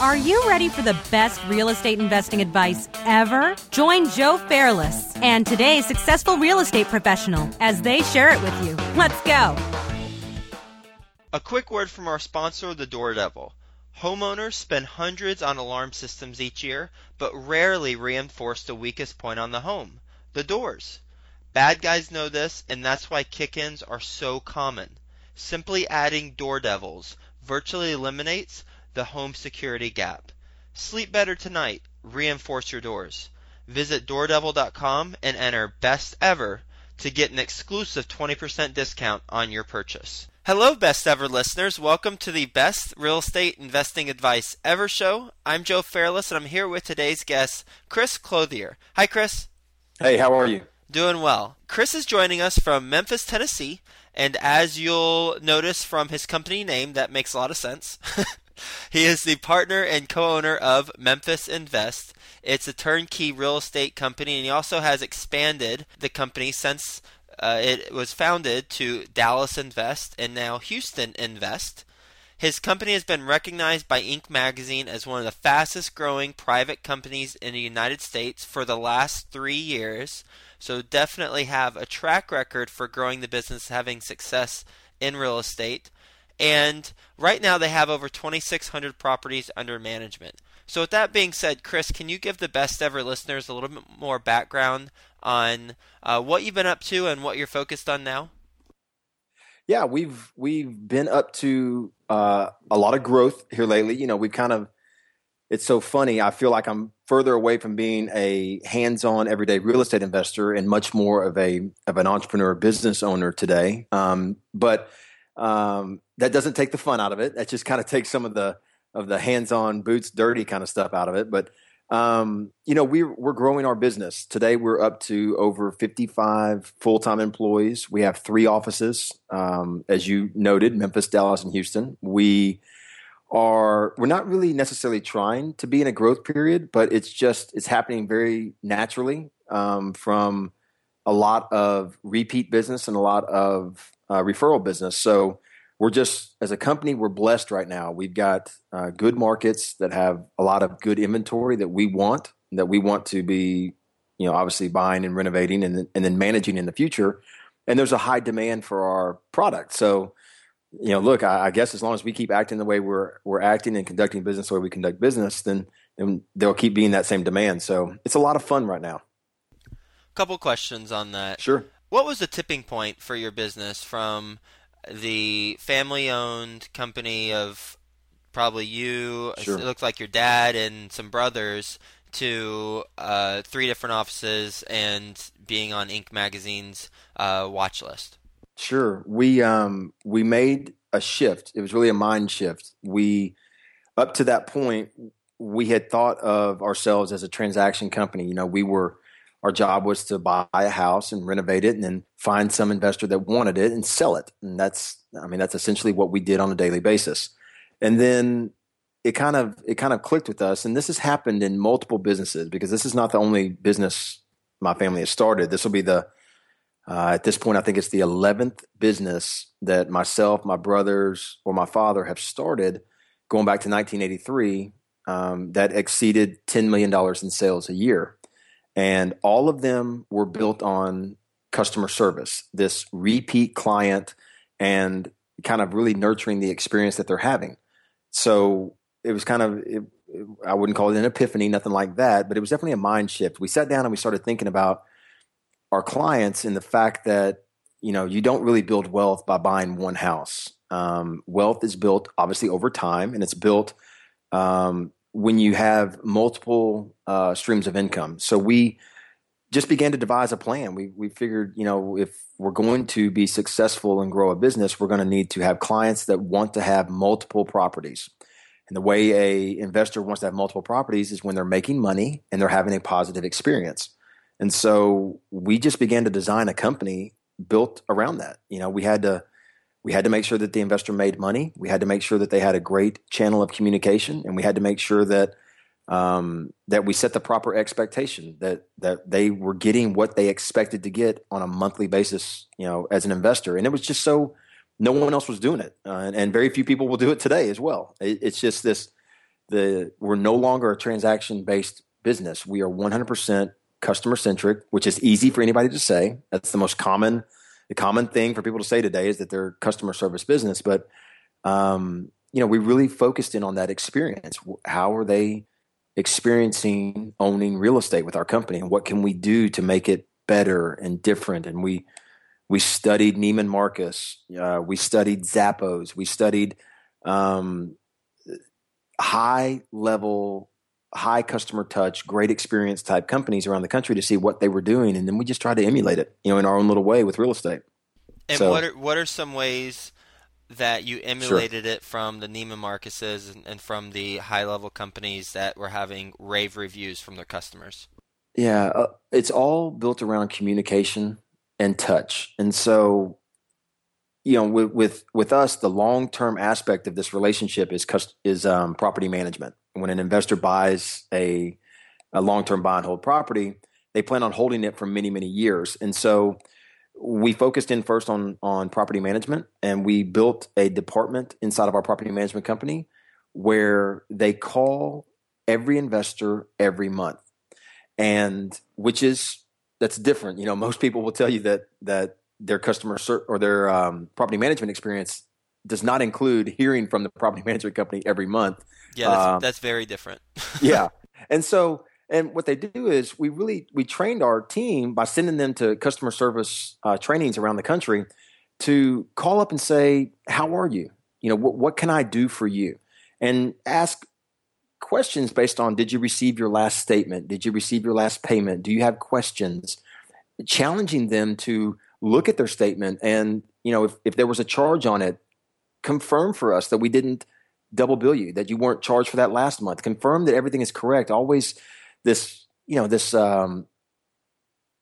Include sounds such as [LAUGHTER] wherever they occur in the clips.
Are you ready for the best real estate investing advice ever? Join Joe Fairless and today's successful real estate professional as they share it with you. Let's go. A quick word from our sponsor, the Door Devil. Homeowners spend hundreds on alarm systems each year, but rarely reinforce the weakest point on the home the doors. Bad guys know this, and that's why kick ins are so common. Simply adding Door Devils virtually eliminates the home security gap. Sleep better tonight. Reinforce your doors. Visit doordevil.com and enter best ever to get an exclusive 20% discount on your purchase. Hello, best ever listeners. Welcome to the best real estate investing advice ever show. I'm Joe Fairless, and I'm here with today's guest, Chris Clothier. Hi, Chris. Hey, how are you? Doing well. Chris is joining us from Memphis, Tennessee, and as you'll notice from his company name, that makes a lot of sense. [LAUGHS] he is the partner and co owner of Memphis Invest. It's a turnkey real estate company, and he also has expanded the company since uh, it was founded to Dallas Invest and now Houston Invest. His company has been recognized by Inc. magazine as one of the fastest growing private companies in the United States for the last three years. So definitely have a track record for growing the business, having success in real estate. And right now they have over 2,600 properties under management. So with that being said, Chris, can you give the best ever listeners a little bit more background on uh, what you've been up to and what you're focused on now? Yeah, we've we've been up to uh, a lot of growth here lately. You know, we've kind of it's so funny. I feel like I'm further away from being a hands-on everyday real estate investor and much more of a of an entrepreneur business owner today. Um, but um, that doesn't take the fun out of it. That just kind of takes some of the of the hands-on boots dirty kind of stuff out of it. But um, you know, we're we're growing our business. Today we're up to over 55 full-time employees. We have three offices, um, as you noted, Memphis, Dallas, and Houston. We are we're not really necessarily trying to be in a growth period, but it's just it's happening very naturally um, from a lot of repeat business and a lot of uh, referral business. So we're just as a company we're blessed right now. We've got uh, good markets that have a lot of good inventory that we want that we want to be you know obviously buying and renovating and and then managing in the future. And there's a high demand for our product. So you know, look, I, I, guess as long as we keep acting the way we're we're acting and conducting business the way we conduct business, then then there'll keep being that same demand. So it's a lot of fun right now. Couple questions on that. Sure. What was the tipping point for your business from the family-owned company of probably you? Sure. It looks like your dad and some brothers to uh, three different offices and being on Inc. magazine's uh, watch list. Sure. We um we made a shift. It was really a mind shift. We up to that point we had thought of ourselves as a transaction company. You know, we were our job was to buy a house and renovate it and then find some investor that wanted it and sell it. And that's I mean that's essentially what we did on a daily basis. And then it kind of it kind of clicked with us and this has happened in multiple businesses because this is not the only business my family has started. This will be the uh, at this point, I think it's the 11th business that myself, my brothers, or my father have started going back to 1983 um, that exceeded $10 million in sales a year. And all of them were built on customer service, this repeat client, and kind of really nurturing the experience that they're having. So it was kind of, it, I wouldn't call it an epiphany, nothing like that, but it was definitely a mind shift. We sat down and we started thinking about our clients and the fact that you know you don't really build wealth by buying one house. Um, wealth is built obviously over time, and it's built um, when you have multiple uh, streams of income. So we just began to devise a plan. We we figured, you know, if we're going to be successful and grow a business, we're going to need to have clients that want to have multiple properties. And the way a investor wants to have multiple properties is when they're making money and they're having a positive experience. And so we just began to design a company built around that. You know, we had to we had to make sure that the investor made money. We had to make sure that they had a great channel of communication, and we had to make sure that um, that we set the proper expectation that that they were getting what they expected to get on a monthly basis. You know, as an investor, and it was just so no one else was doing it, uh, and, and, very few people will do it today as well. It, it's just this the we're no longer a transaction based business. We are 100% customer centric, which is easy for anybody to say. That's the most common the common thing for people to say today is that they're customer service business, but um, you know, we really focused in on that experience. How are they experiencing owning real estate with our company, and what can we do to make it better and different? And we we studied Neiman Marcus, uh, we studied Zappos, we studied um, high level, high customer touch, great experience type companies around the country to see what they were doing, and then we just tried to emulate it, you know, in our own little way with real estate. And so, what are what are some ways that you emulated sure. it from the Neiman Marcuses and, and from the high level companies that were having rave reviews from their customers? Yeah, uh, it's all built around communication and touch. And so, you know, with with, with us, the long term aspect of this relationship is is um, property management. When an investor buys a a long term buy and hold property, they plan on holding it for many many years. And so, we focused in first on on property management, and we built a department inside of our property management company where they call every investor every month, and which is that's different. You know, most people will tell you that that their customer or their um, property management experience does not include hearing from the property management company every month. Yeah, that's, um, that's very different. [LAUGHS] yeah, and so and what they do is we really we trained our team by sending them to customer service uh, trainings around the country to call up and say, "How are you? You know, what, what can I do for you?" And ask questions based on did you receive your last statement? Did you receive your last payment? Do you have questions? Challenging them to look at their statement and, you know, if, if there was a charge on it, confirm for us that we didn't double bill you, that you weren't charged for that last month. Confirm that everything is correct. Always this, you know, this um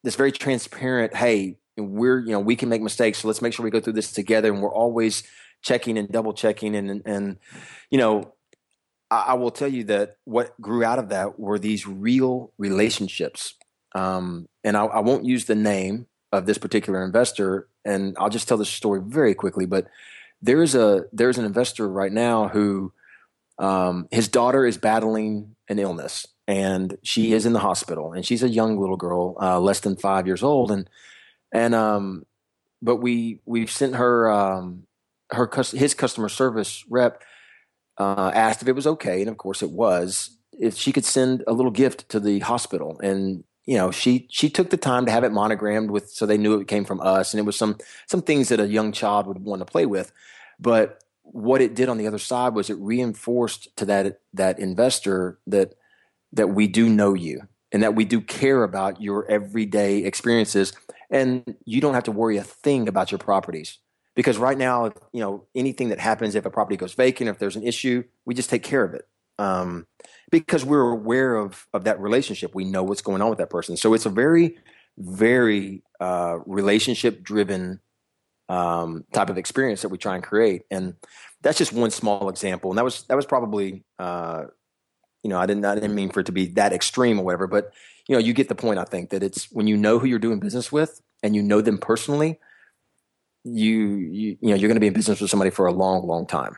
this very transparent, hey, we're, you know, we can make mistakes, so let's make sure we go through this together and we're always checking and double checking and and you know I, I, will tell you that what grew out of that were these real relationships. Um, and I, I, won't use the name of this particular investor, and I'll just tell this story very quickly. But there's a there's an investor right now who um, his daughter is battling an illness, and she is in the hospital, and she's a young little girl, uh, less than five years old, and and um, but we we've sent her um, her his customer service rep uh, asked if it was okay, and of course it was. If she could send a little gift to the hospital, and you know, she she took the time to have it monogrammed with, so they knew it came from us, and it was some some things that a young child would want to play with. But what it did on the other side was it reinforced to that that investor that that we do know you and that we do care about your everyday experiences, and you don't have to worry a thing about your properties because right now, you know, anything that happens if a property goes vacant, if there's an issue, we just take care of it. Um, because we're aware of of that relationship, we know what's going on with that person. So it's a very, very uh, relationship driven um, type of experience that we try and create, and that's just one small example. And that was that was probably, uh, you know, I didn't I didn't mean for it to be that extreme or whatever, but you know, you get the point. I think that it's when you know who you're doing business with and you know them personally you you, you know you're going to be in business with somebody for a long long time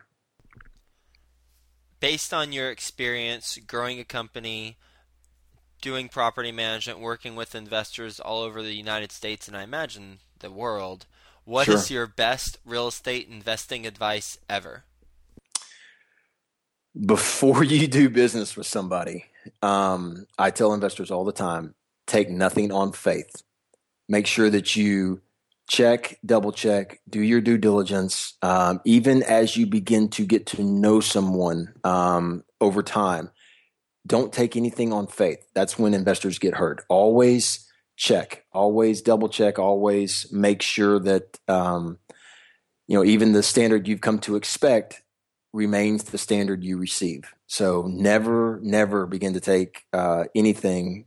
based on your experience growing a company doing property management working with investors all over the united states and i imagine the world What sure. is your best real estate investing advice ever before [LAUGHS] you do business with somebody um, i tell investors all the time take nothing on faith make sure that you check, double check, do your due diligence. Um, even as you begin to get to know someone um, over time, don't take anything on faith. That's when investors get hurt. Always check, always double check, always make sure that um, you know even the standard you've come to expect remains the standard you receive. So never, never begin to take uh, anything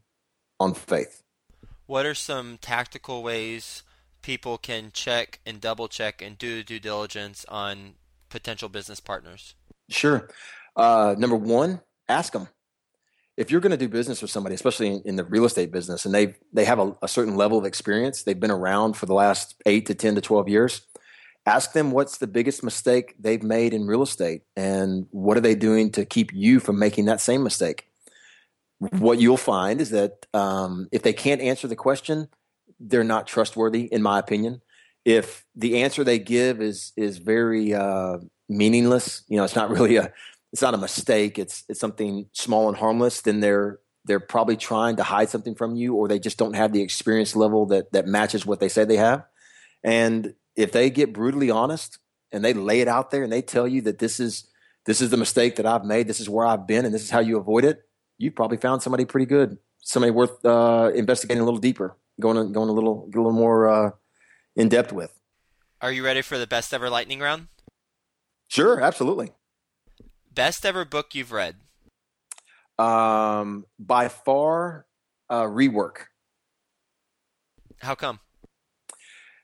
on faith. What are some tactical ways? people can check and double check and do due diligence on potential business partners? Sure. Uh, number one, ask them. If you're going to do business with somebody, especially in, in, the real estate business, and they they have a, a, certain level of experience, they've been around for the last eight to ten to twelve years, ask them what's the biggest mistake they've made in real estate and what are they doing to keep you from making that same mistake. What you'll find is that um, if they can't answer the question, they're not trustworthy, in my opinion. If the answer they give is is very uh, meaningless, you know, it's not really a it's not a mistake. It's it's something small and harmless. Then they're they're probably trying to hide something from you, or they just don't have the experience level that that matches what they say they have. And if they get brutally honest and they lay it out there and they tell you that this is this is the mistake that I've made, this is where I've been, and this is how you avoid it, you've probably found somebody pretty good, somebody worth uh, investigating a little deeper, going going a little a little more uh, in depth with. Are you ready for the best ever lightning round? Sure, absolutely. Best ever book you've read? Um, by far, uh, rework. How come?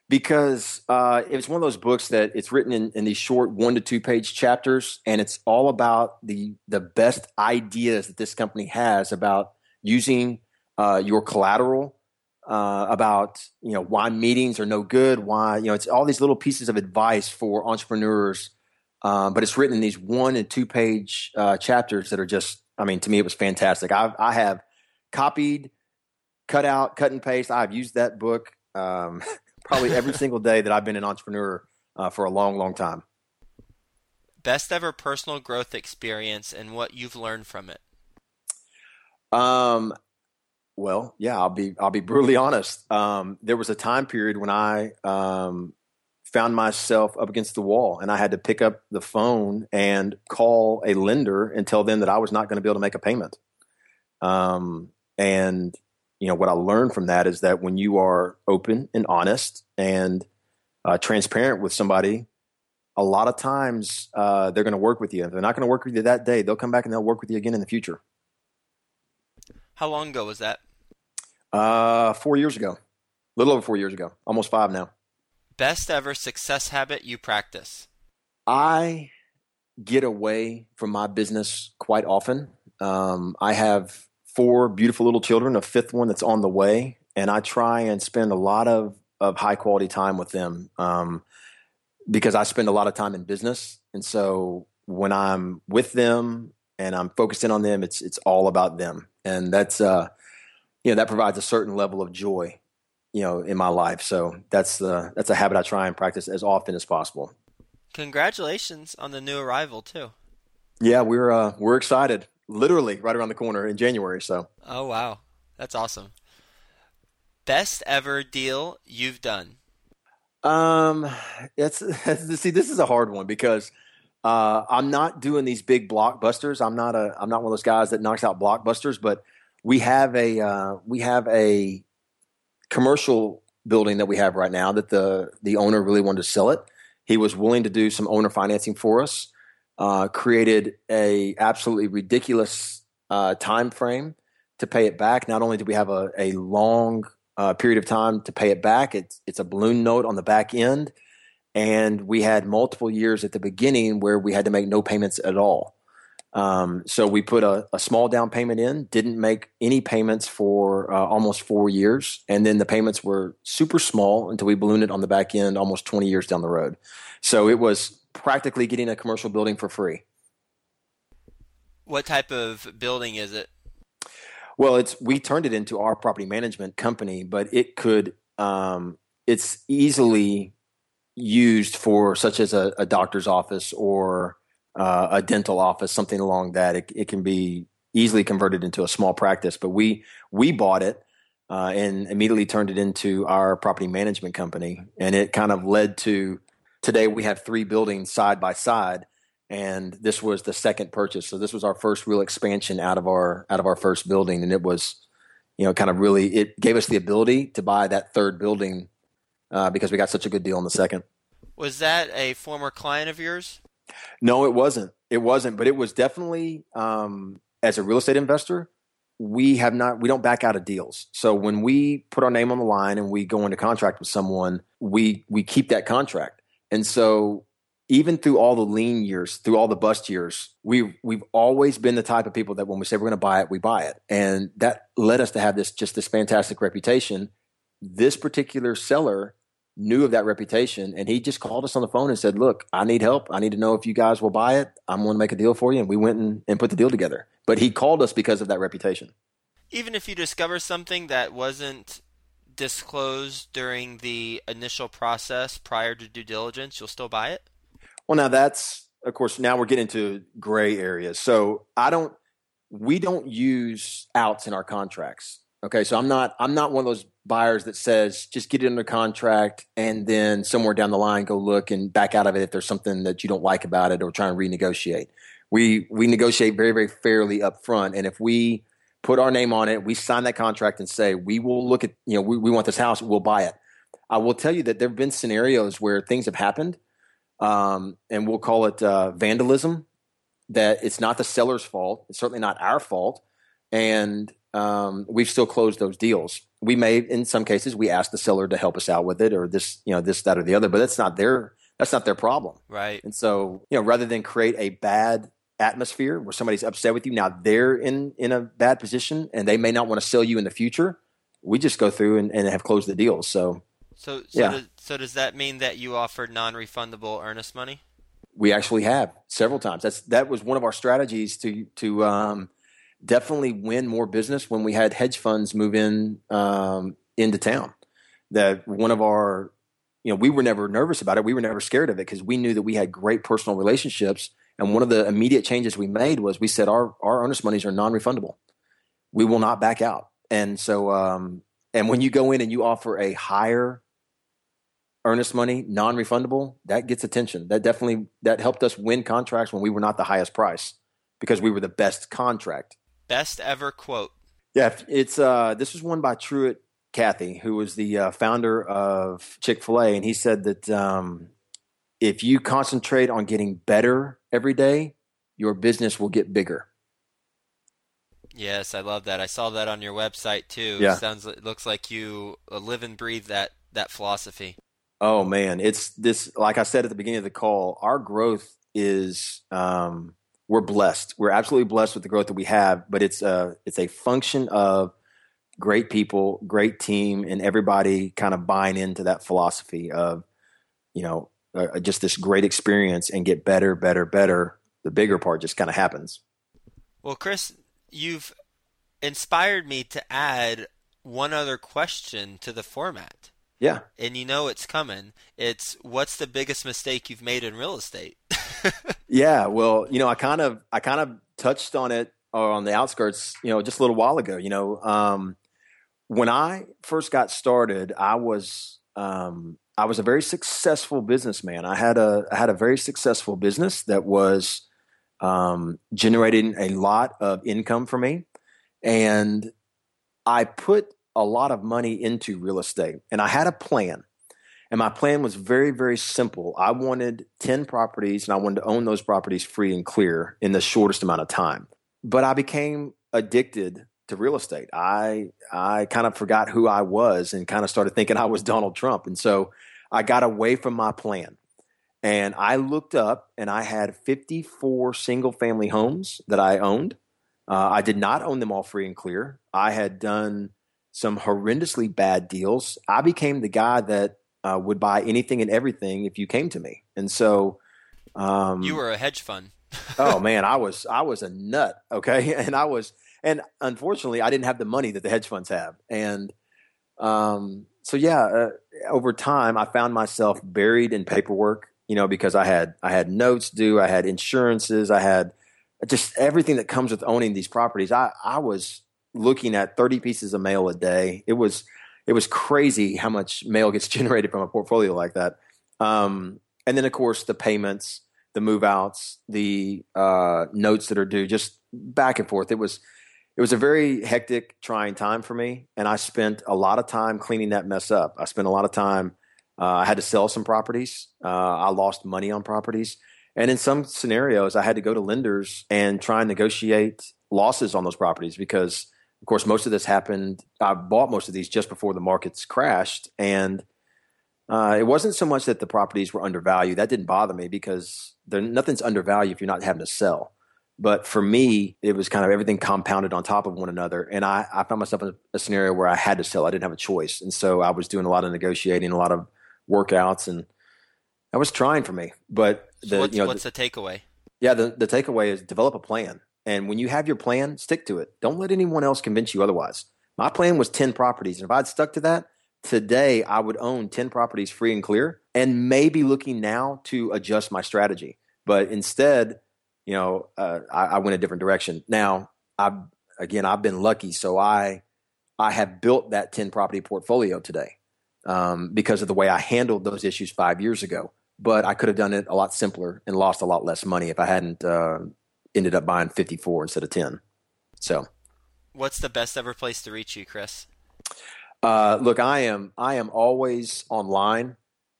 Because uh, it's one of those books that it's written in, in these short one to two page chapters, and it's all about the the best ideas that this company has about using uh, your collateral, uh, about you know why meetings are no good, why you know it's all these little pieces of advice for entrepreneurs um, but it's written in these one and two page uh, chapters that are just, I mean, to me, it was fantastic. I've, I have copied, cut out, cut and paste. I've used that book um, [LAUGHS] probably every [LAUGHS] single day that I've been an entrepreneur uh, for a long, long time. Best ever personal growth experience and what you've learned from it. Um, well, yeah, I'll be I'll be brutally honest. Um, there was a time period when I um, found myself up against the wall and I had to pick up the phone and call a lender and tell them that I was not going to be able to make a payment. Um, and you know what I learned from that is that when you are open and honest and uh, transparent with somebody, a lot of times uh, they're going to work with you. If they're not going to work with you that day, they'll come back and they'll work with you again in the future. How long ago was that? Uh, four years ago, a little over four years ago, almost five now best ever success habit you practice? I get away from my business quite often. Um, I have four beautiful little children, a fifth one that's on the way, and I try and spend a lot of, of high quality time with them um, because I spend a lot of time in business. And so when I'm with them and I'm focusing on them, it's it's all about them, and that's uh, you know that provides a certain level of joy you know in my life. So that's the that's a habit I try and practice as often as possible. Congratulations on the new arrival too. Yeah, we're uh, we're excited. Literally right around the corner in January. So. Oh wow, that's awesome. Best ever deal you've done. Um, it's [LAUGHS] see this is a hard one because uh, I'm not doing these big blockbusters. I'm not a I'm not one of those guys that knocks out blockbusters, but we have a uh, we have a commercial building that we have right now that the the owner really wanted to sell it. He was willing to do some owner financing for us. Uh, created a absolutely ridiculous uh, time frame to pay it back. Not only do we have a, a long uh, period of time to pay it back, it's it's a balloon note on the back end, and we had multiple years at the beginning where we had to make no payments at all. Um, so we put a, a, small down payment in, didn't make any payments for uh, almost four years, and then the payments were super small until we ballooned it on the back end almost 20 years down the road. So it was practically getting a commercial building for free. What type of building is it? Well, it's we turned it into our property management company, but it could um, it's easily used for such as a, a doctor's office or uh, a dental office, something along that. It, it, can be easily converted into a small practice. But we we bought it uh, and immediately turned it into our property management company, and it kind of led to today we have three buildings side by side, and this was the second purchase. So this was our first real expansion out of our out of our first building, and it was you know kind of really it gave us the ability to buy that third building uh, because we got such a good deal on the second. Was that a former client of yours? No, it wasn't. It wasn't, but it was definitely um, as a real estate investor, we have not we don't back out of deals. So when we put our name on the line and we go into contract with someone, we we keep that contract. And so even through all the lean years, through all the bust years, we've we've always been the type of people that when we say we're going to buy it, we buy it, and that led us to have this just this fantastic reputation. This particular seller knew of that reputation, and he just called us on the phone and said, "Look, I need help. I need to know if you guys will buy it. I'm going to make a deal for you." And we went and, and put the deal together. But he called us because of that reputation. Even if you discover something that wasn't disclosed during the initial process prior to due diligence, you'll still buy it? Well, now that's, of course, now we're getting into gray areas. So I don't, we don't use outs in our contracts. Okay. So I'm not, I'm not one of those buyers that says just get it under contract and then somewhere down the line go look and back out of it if there's something that you don't like about it or try and renegotiate. We, we negotiate very, very fairly up front. And if we, put our name on it. We sign that contract and say, we will look at, you know, we, we want this house, we'll buy it. I will tell you that there have been scenarios where things have happened, um, and we'll call it uh, vandalism, that it's not the seller's fault. It's certainly not our fault. And um, we've still closed those deals. We may, in some cases, we ask the seller to help us out with it or this, you know, this, that, or the other, but that's not their, that's not their problem. Right. And so, you know, rather than create a bad atmosphere where somebody's upset with you. Now they're in in a bad position and they may not want to sell you in the future. We just go through and, and have closed the deals. So so so, yeah. does, so does that mean that you offered non-refundable earnest money? We actually have several times. That's that was one of our strategies to to um, definitely win more business when we had hedge funds move in um, into town. That one of our you know we were never nervous about it. We were never scared of it because we knew that we had great personal relationships and one of the immediate changes we made was we said our our earnest monies are non-refundable. We will not back out. And so, um, and when you go in and you offer a higher earnest money, non-refundable, that gets attention. That definitely that helped us win contracts when we were not the highest price because we were the best contract. Best ever quote. Yeah, it's uh, this was one by Truett Cathy, who was the uh, founder of Chick Fil A, and he said that um, if you concentrate on getting better every day, your business will get bigger. Yes, I love that. I saw that on your website too. Yeah. Sounds it looks like you uh, live and breathe that that philosophy. Oh man, it's this like I said at the beginning of the call, our growth is um we're blessed. We're absolutely blessed with the growth that we have, but it's a it's a function of great people, great team and everybody kind of buying into that philosophy of you know, uh, just this great experience and get better, better, better, the bigger part just kind of happens. Well, Chris, you've inspired me to add one other question to the format. Yeah. And you know it's coming. It's what's the biggest mistake you've made in real estate? [LAUGHS] yeah, well, you know, I kind of I kind of touched on it or on the outskirts, you know, just a little while ago, you know, um, when I first got started, I was um, I was a very successful businessman. I had a I had a very successful business that was um, generating a lot of income for me, and I put a lot of money into real estate, and I had a plan. And my plan was very, very simple. I wanted 10 properties and I wanted to own those properties free and clear in the shortest amount of time. But I became addicted to real estate. I I kind of forgot who I was and kind of started thinking [LAUGHS] I was Donald Trump. And so I got away from my plan. And I looked up and I had 54 single family homes that I owned. Uh, I did not own them all free and clear. I had done some horrendously bad deals. I became the guy that uh, would buy anything and everything if you came to me. And so um, you were a hedge fund. [LAUGHS] oh man, I was I was a nut. Okay, [LAUGHS] and I was and unfortunately I didn't have the money that the hedge funds have. And um, so yeah, uh, over time I found myself buried in paperwork, you know, because I had I had notes due, I had insurances, I had just everything that comes with owning these properties. I I was looking at 30 pieces of mail a day. It was it was crazy how much mail gets [LAUGHS] generated from a portfolio like that. Um, and then of course the payments, the move outs, the uh, notes that are due, just back and forth. It was it was a very hectic, trying time for me, and I spent a lot of time cleaning that mess up. I spent a lot of time. Uh, I had to sell some properties. Uh, I lost money on properties, and in some scenarios, I had to go to lenders and try and negotiate losses on those properties because, of course, most of this happened. I bought most of these just before the markets crashed, and uh, it wasn't so much that the properties were undervalued. That didn't bother me because nothing's undervalued if you're not having to sell. But for me, it was kind of everything compounded on top of one another. And I, I found myself in a, a, scenario where I had to sell. I didn't have a choice. And so I was doing a lot of negotiating, a lot of workouts, and that was trying for me. But So the what's, you know what's the, the takeaway? yeah the the takeaway is develop a plan, and when you have your plan, stick to it. Don't let anyone else convince you otherwise. My plan was ten properties, and if I'd stuck to that, today I would own ten properties free and clear, and maybe looking now to adjust my strategy. But instead, you know, uh, I, I went a different direction. Now, I again, I've been lucky, so I I have built that ten property portfolio today um, because of the way I handled those issues five years ago. But I could have done it a lot simpler and lost a lot less money if I hadn't uh, ended up buying fifty four instead of ten. So. What's the best ever place to reach you, Chris? Uh, look, I am I am always online.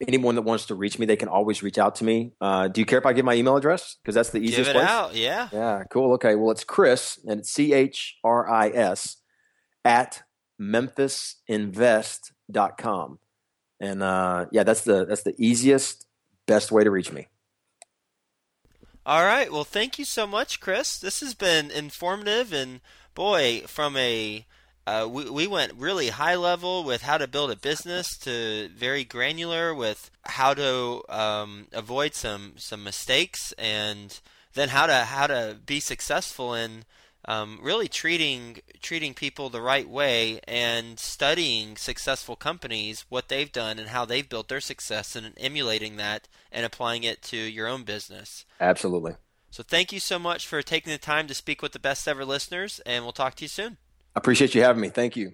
Anyone that wants to reach me, they can always reach out to me. Uh, do you care if I give my email address? Because that's the Give easiest it place. out, yeah. Yeah, cool. Okay, well, it's Chris, and it's C H R I S at memphisinvest.com. And uh, yeah, that's the that's the easiest, best way to reach me. All right. Well, thank you so much, Chris. This has been informative, and boy, from a uh, we we went really high level with how to build a business to very granular with how to um, avoid some some mistakes, and then how to how to be successful in um, really treating treating people the right way and studying successful companies, what they've done and how they've built their success, and emulating that and applying it to your own business. Absolutely. So thank you so much for taking the time to speak with the best ever listeners, and we'll talk to you soon. I appreciate you having me. Thank you.